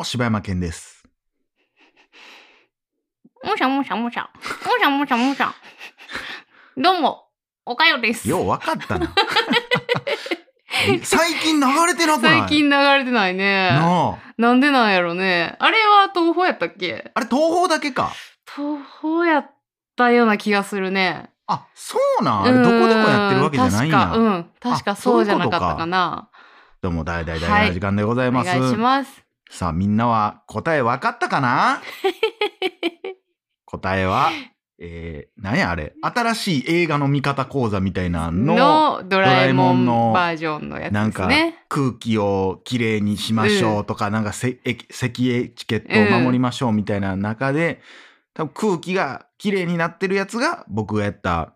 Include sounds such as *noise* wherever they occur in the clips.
も柴山健です。もしゃもしゃもしゃ。もしゃもしゃもしゃ。どうも、おかよです。よう分かったな。*laughs* 最近流れてなくない？最近流れてないね。なあ。なんでなんやろね。あれは東宝やったっけ？あれ東宝だけか。東宝やったような気がするね。あ、そうなん？あれどこでもやってるわけじゃないんや。確か、うん。確かそうじゃなかったかな。どうも大大大な時間でございおます。願いします。さあみんなは答え分かったかな？*laughs* 答えは、えー、何やあれ？新しい映画の見方講座みたいなの？のドラえもんのバージョンのやつなんかですね。空気をきれいにしましょうとか、なんかせエ咳エチケットを守りましょうみたいな中で、多分空気がきれいになってるやつが僕がやった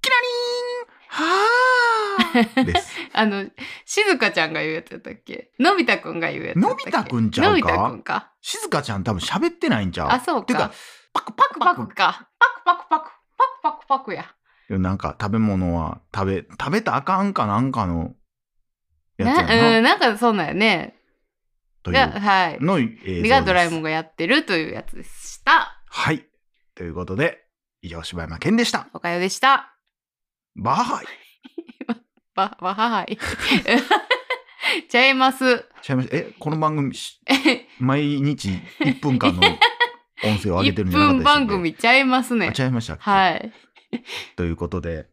キラリーン！はー！です。*laughs* あの、静香ちゃんが言うやつやったっけ？のび太くんが言うやつやったっけ？のび太くんちゃうか？のび太くんか。静香ちゃん多分喋ってないんちゃう？あ、そうてかか。パクパパクパクか。パクパクパク。パクパクパクや。なんか食べ物は食べ、食べたらあかんかなんかのやつやなな。うん、なんかそうなんやね。といが、うはい。の映像がドラえもんん。がやってるというやつでした。はい。ということで、以上柴山健でした。おかよでした。バイ。ば、ばははい。*laughs* ちゃいます。ちゃいましたえ、この番組し、毎日1分間の音声を上げてるん1じゃなかったでしたっ分け番組ちゃいますねあ。ちゃいましたっけ？はい。*laughs* ということで、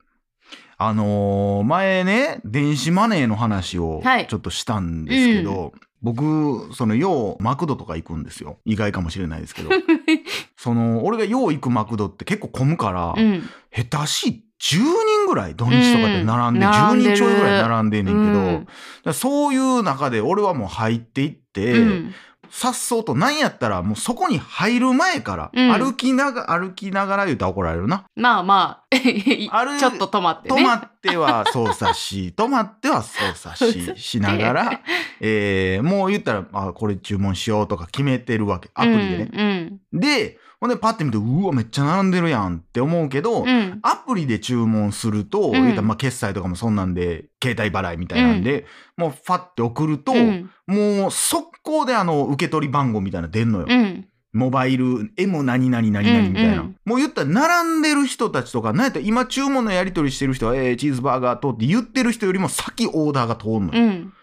あのー前ね、電子マネーの話をはいちょっとしたんですけど、僕、その、よう、マクドとか行くんですよ。意外かもしれないですけど。*laughs* その、俺がよう行くマクドって結構混むから、うん。下手しい10人ぐらい土日とかで並んで、うん10並んでる人ちょいぐらい並んでんねんけど、うんそういう中で俺はもう入っていって、うんさっそうとなんやったらもうそこに入る前から、うん歩きなが歩きながら言うたら怒られるな。まあまあ、*laughs* あるちょっと止まってね。止まっては操作し、*laughs* 止まっては操作し、しながら、えーもう言ったら、あ、これ注文しようとか決めてるわけ。アプリでね。うん。で、ほんでパッて見て、うわ、めっちゃ並んでるやんって思うけど、うん。うん。アプリで注文すると、うたらまあ決済とかもそんなんで、携帯払いみたいなんで、もうファッて送ると、うん。もう速攻であの、受け取り番号みたいなの出んのよ。うん。モバイル M 何々何々みたいな。うんうんもう言ったら並んでる人たちとか、なんやったら今注文のやり取りしてる人は、えー、チーズバーガーとって言ってる人よりも先オーダーが通るのよ。うん。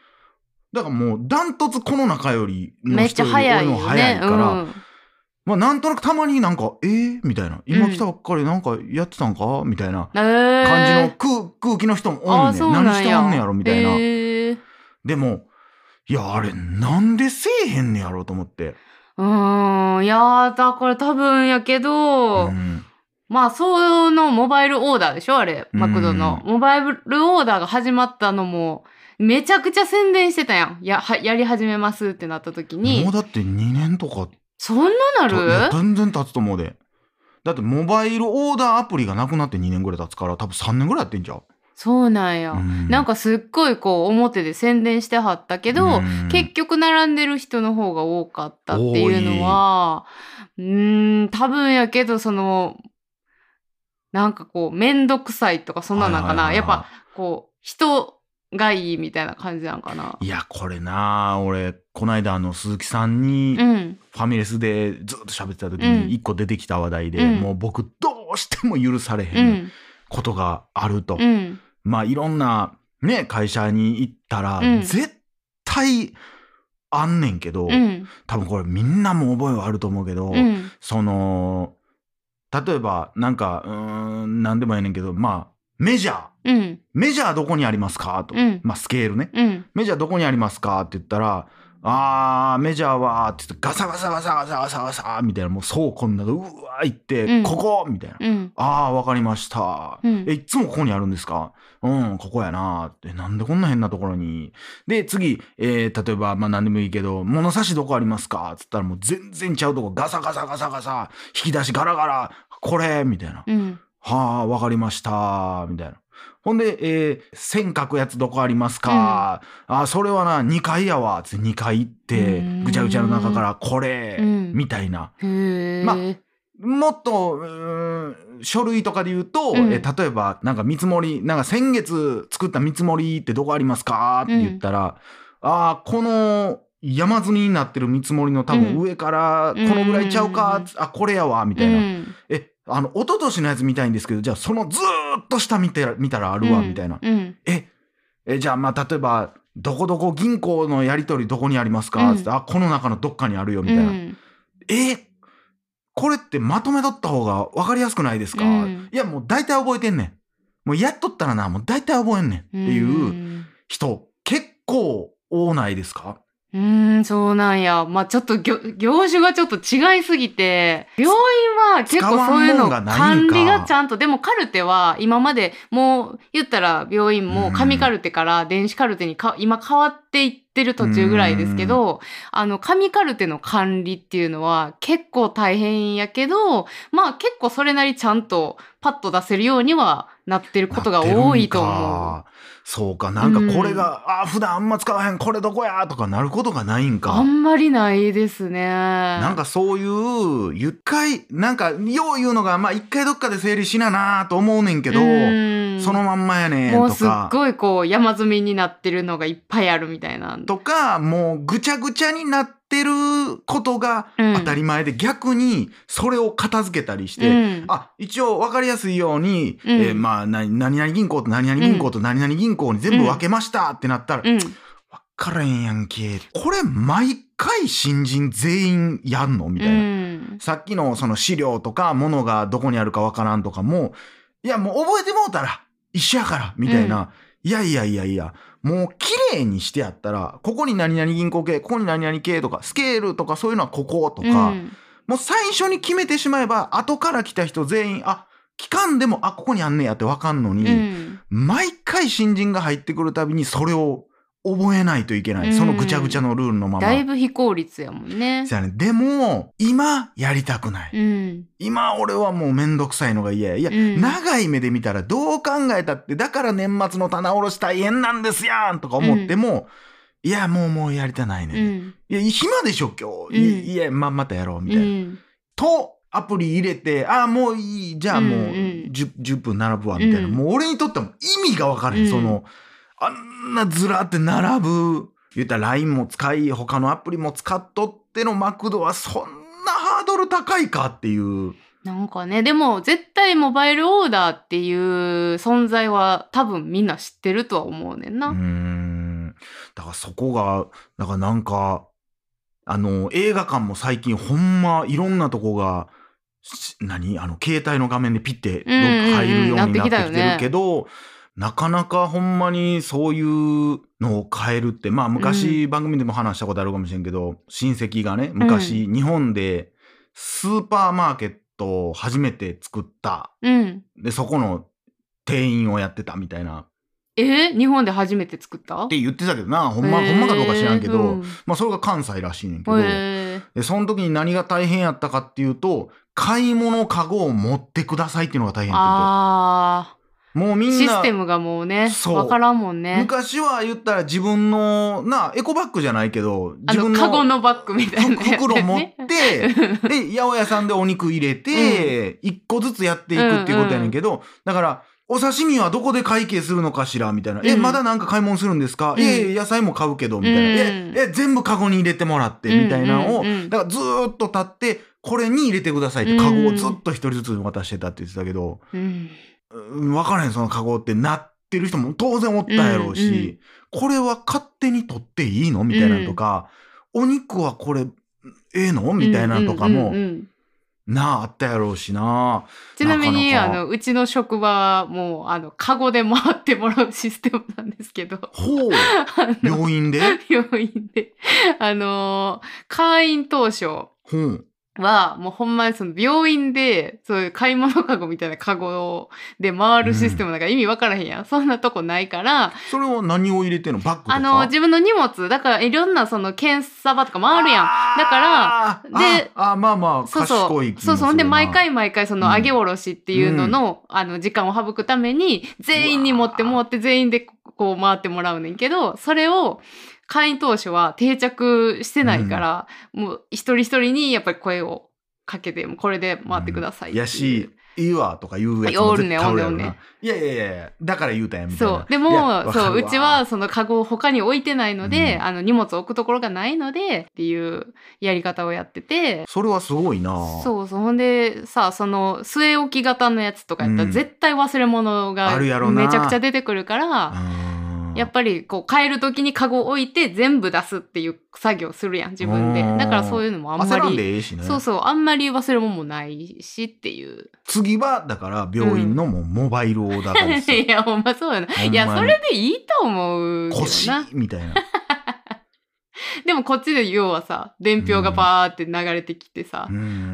だからもうダントツこの中よりのめっちゃ人より俺の早いから、うん。まあなんとなくたまになんか、えー、みたいな。今来たばっかりなんかやってたんか？みたいなえー感じの空,、空気の人もおあんね。ん何してはんねやろ？みたいな。えーでも、いや、あれなんでせえへんねやろうと思って。うーん。いやー、だから多分やけど、うんまあ、そのモバイルオーダーでしょあれ、マクドの。モバイルオーダーが始まったのも、めちゃくちゃ宣伝してたやん。や、はやり始めますってなった時にもう。だって2年とかそんななる？全然経つと思うで。だってモバイルオーダーアプリがなくなって2年ぐらい経つから多分3年ぐらいやってんじゃん。そうなんや。うんなんかすっごいこう表で宣伝してはったけど、うん結局並んでる人の方が多かったっていうのは、うーん、多分やけど、その、なんかこう、めんどくさいとかそんなのかな。やっぱ、こう、人がいいみたいな感じなのかな。いやこれな俺この間あの鈴木さんにうん。ファミレスでずっと喋ってた時うんに1個出てきた話題で、うんもう僕どうしても許されうへんん。ことがあると。うん。まあいろんなね会社に行ったら、うん絶対あんねんけど、うん。多分これみんなも覚えはあると思うけど、うん。その例えばなんかうーん何でもいいねんけどまあメジャーうん。メジャーどこにありますか？と、うんまあスケールねうん。メジャーどこにありますか？って言ったらあーメジャーはって言ってガサガサガサガサガサガサみたいなもう倉庫の中うわー行って、うんここみたいな。うん。ああ、わかりました。うんえ、いつもここにあるんですか？うん、ここやなって。なんでこんな変なところに？で、次、えー例えば、まあ何でもいいけど、物差しどこありますか？つったらもう全然ちゃうとこ、ガサガサガサガサ、引き出しガラガラ、これみたいな。うん。はあ、わかりました。みたいな。ほんで、えー線書くやつどこありますか、あ、それはな、2階やわ。つって2階行ってうん、ぐちゃぐちゃの中からこれ、うん。みたいな。まもっと、書類とかで言うと、うん。え例えば、なんか見積もり、なんか先月作った見積もりってどこありますか？って言ったら、ああ、この山積みになってる見積もりの多分うん。上からこのぐらいちゃうか、うん。あこれやわみたいな、うん。えあの一昨年のやつ見たいんですけどじゃあそのずーっと下見て見たらあるわ、みたいな。うん。ええじゃあまあ例えばどこどこ銀行のやり取りどこにありますか、うん。つってあこの中のどっかにあるよみたいな、うん。えこれってまとめとった方が分かりやすくないですか、うん。いやもう大体覚えてんねん。もうやっとったらなもう大体覚えんねんっていう人結構多ないですか？うーん、そうなんや。まあちょっと業業種がちょっと違いすぎて、病院は結構そういうの管理がちゃんと、でもカルテは今までもう言ったら病院も紙カルテから電子カルテにか今変わっていってる途中ぐらいですけど、あの紙カルテの管理っていうのは結構大変やけど、まあ結構それなりちゃんとパッと出せるようにはなってることが多いと思う。そうかなんかこれが、あ普段あんま使わへんこれどこやとかなることがないんかあんまりないですね。ななんかそういう、一回、なんか、よう言うのが、まあ一回どっかで整理しななと思うねんけど、そのまんまやねんもうすっとか、ごいこう山積みになってるのがいっぱいあるみたいな。とか、もうぐちゃぐちゃになってることがうん。当たり前で、逆にそれを片付けたりして、うん。あ、一応分かりやすいように、うん。えーまあ、な何々銀行と何々銀行と何々銀行に全部分けましたってなったら、うん。分からへんやんけ。これ毎回新人全員やんのみたいな。うん。さっきのその資料とか物がどこにあるかわからんとかも、いやもう覚えてもうたら一緒やからみたいな、いやいやいやいや、もう綺麗にしてやったら、ここに何々銀行系、ここに何々系とか、スケールとかそういうのはこことか、うん。もう最初に決めてしまえば、後から来た人全員、あ、期間でも、あ、ここにあんねやってわかんのに、うん。毎回新人が入ってくるたびにそれを覚えないといけない。うんそのぐちゃぐちゃのルールのまま。だいぶ非効率やもんね。そうやね。でも、今やりたくない。うん。今俺はもうめんどくさいのが嫌や。いや、うん長い目で見たらどう考えたって、だから年末の棚卸し大変なんですやんとか思っても、いや、もうもうやりたないね、うんん。いや、暇でしょ今日。いいや、ま、またやろう、みうたいな。ん。と、アプリ入れて、ああ、もういい。じゃあもううんうん 10, 10分並ぶわ、みたいな。うんもう俺にとっても意味が分からへん。うんその、あんなずらって並ぶ。言ったら LINE も使い、他のアプリも使っとってのマクドはそんなハードル高いかっていう。なんかね、でも絶対モバイルオーダーっていう存在は多分みんな知ってるとは思うねんな。うーん。だからそこが、だからなんか、あの、映画館も最近ほんまいろんなとこが、し何？あの、携帯の画面でピッてどっか入るようになってきてるけど、なかなかほんまにそういうのを変えるって、まあ昔番組でも話したことあるかもしれんけど、親戚がね、昔日本でスーパーマーケットを初めて作った。うん。で、そこの店員をやってたみたいな。え？日本で初めて作った？って言ってたけどな、ほんま、ほんまかどうか知らんけど、うん。まあそれが関西らしいねんけど、へで、その時に何が大変やったかっていうと、買い物カゴを持ってくださいっていうのが大変やったあ。もうみーんな、システムがもうね、そう。わからんもんね。昔は言ったら自分の、な、エコバッグじゃないけど、自分カゴのバッグみたいな袋持って、で、八百屋さんでお肉入れて、一個ずつやっていくっていうことやねんけど、だから、お刺身はどこで会計するのかしらみたいな。え、うん。まだなんか買い物するんですか、うん。え、野菜も買うけど、みたいな。うん。え、え、全部カゴに入れてもらって、みたいなのを、うんうんうんだからずーっと立って、これに入れてくださいって、カゴをずっと一人ずつ渡してたって言ってたけど、うんうん、分からへん、そのカゴってなってる人も当然おったやろうし、これは勝手に取っていいの？みたいなのとか、お肉はこれ、ええの？みたいなのとかも、うんうんうんうん。なあ、あったやろうしな。ちなみになかなか。あのうちの職場はもうあのカゴで回ってもらうシステムなんですけど。ほう、*laughs* 病院で？*laughs* 病院で。あの会員当初ほう。はもうほんまにその病院でそういう買い物カゴみたいなカゴで回るシステムなんか意味わからへんやん、そんなとこないからそれは何を入れてんの？バッグとか？あの自分の荷物だからいろんなその検査場とか回るやん。だかららでああ、まあまあ、そうそう。そうそう。で毎回毎回そのうん。上げ下ろしっていうのの,、あの時間を省くために全員に持ってもらって全員でこう回ってもらうねんけどそれを会員当初は定着してないから、うん、もう一人一人にやっぱり声をかけて、もうこれで回ってくださいい、うん、やし、いいわとか言うやつも絶対おるやろな。いやいやいや、だから言うたやんみたいな。そう。でも、そう、うちはそのカゴを他に置いてないので、うん、あの荷物置くところがないので、っていうやり方をやってて。それはすごいなそうそう。ほんで、さ、その据え置き型のやつとかやったら絶対忘れ物がめちゃくちゃ出てくるから、うんやっぱりこう変える時にカゴ置いて全部出すっていう作業するやん自分で。だからそういうのもあんまり、ね、そうそうあんまり忘れ物もないしっていう。次はだから病院のもモバイルオーダーです、うん、いやほんまそうやな。いやそれでいいと思うけどなみたいな。*laughs* でもこっちで要はさ伝票がパーって流れてきてさ、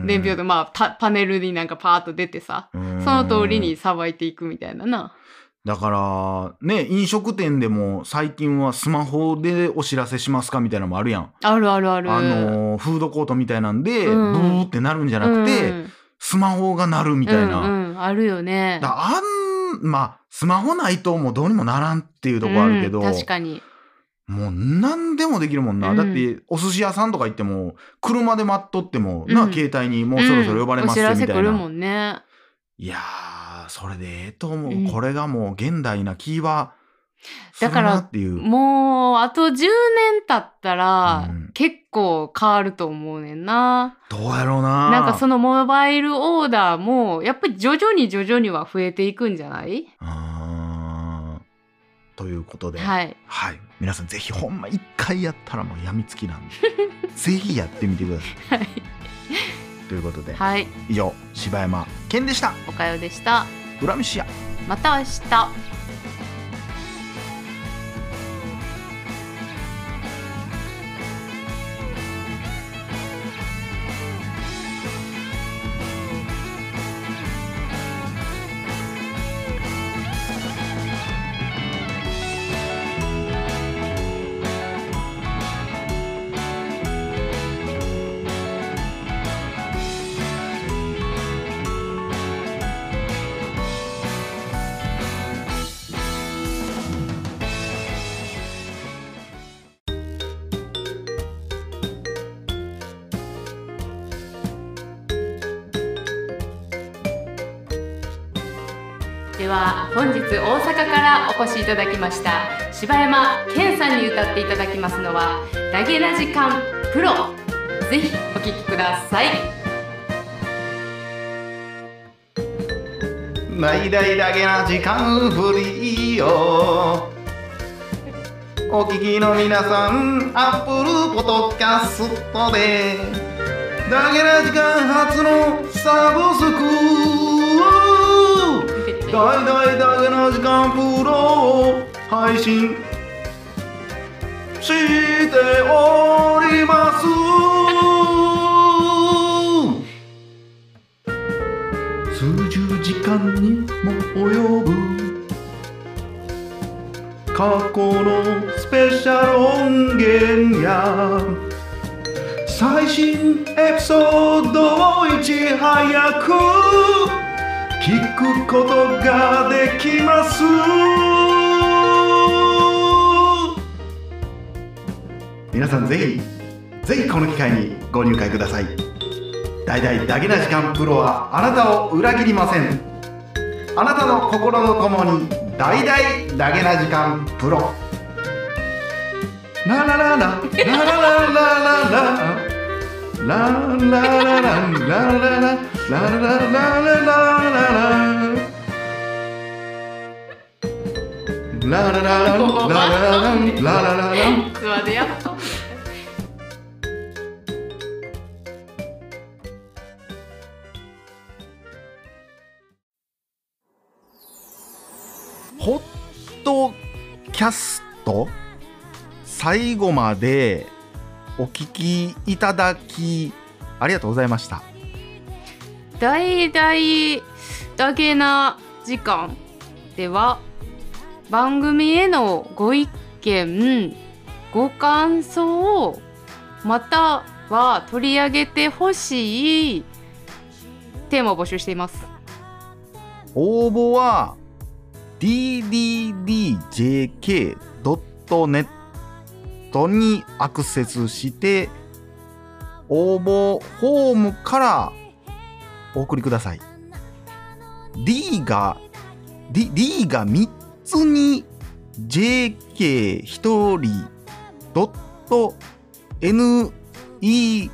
伝票でまあパネルになんかパーッと出てさ、その通りにさばいていくみたいなな。だから、ね、飲食店でも最近はスマホでお知らせしますかみたいなのもあるやん。あるあるある。あの、フードコートみたいなんで、うん、ブーってなるんじゃなくて、うん、スマホがなるみたいな。うん、うん、あるよね。だあん、まあ、スマホないともうどうにもならんっていうとこあるけど。確かに。もう何でもできるもんな。だって、お寿司屋さんとか行っても、車で待っとっても、な、携帯にもうそろそろ呼ばれますよみたいな。お知らせ来るもんね。いやー。それでええと思う、うん、これがもう現代なキーワーだからっていう。もうあと10年経ったら、結構変わると思うねんな。どうやろうな。なんかそのモバイルオーダーもやっぱり徐々に徐々には増えていくんじゃない？ということで、はい、はい、皆さんぜひほんま一回やったらもうやみつきなんで。*laughs* ぜひやってみてください。はい、ということで、はい、以上柴山健でした。岡かでした。恨みしやまた明日。は本日大阪からお越しいただきました柴山健さんに歌っていただきますのは「ダゲな時間プロ」ぜひお聴きください「な大だいだげな時間フリーよ」お聴きの皆さん、アップルポトキャストで、だげな時間初のサブスク。大々だけの時間プロを配信。しております。数十時間にも及ぶ。過去のスペシャル音源や。最新エピソードをいち早く。聞くことができます。皆さんぜひぜひこの機会にご入会ください。大々だけな時間プロはあなたを裏切りません。あなたの心のこもに大々だけな時間プロ。ラララララララ。ララララララ。ララララララ。ララララララララララララララララホットキャスト最後までお聞きいただきありがとうございました。大々だけな時間では番組へのご意見ご感想または取り上げてほしいテーマを募集しています。応募は dddjk.net にアクセスして応募フォームからお送りください D が D, D が3つに JK1 人ドット NET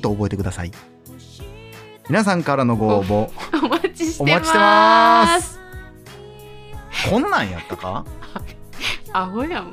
と覚えてください皆さんからのご応募 *laughs* お待ちしておます。こんなんやったか？*laughs* アホやもん。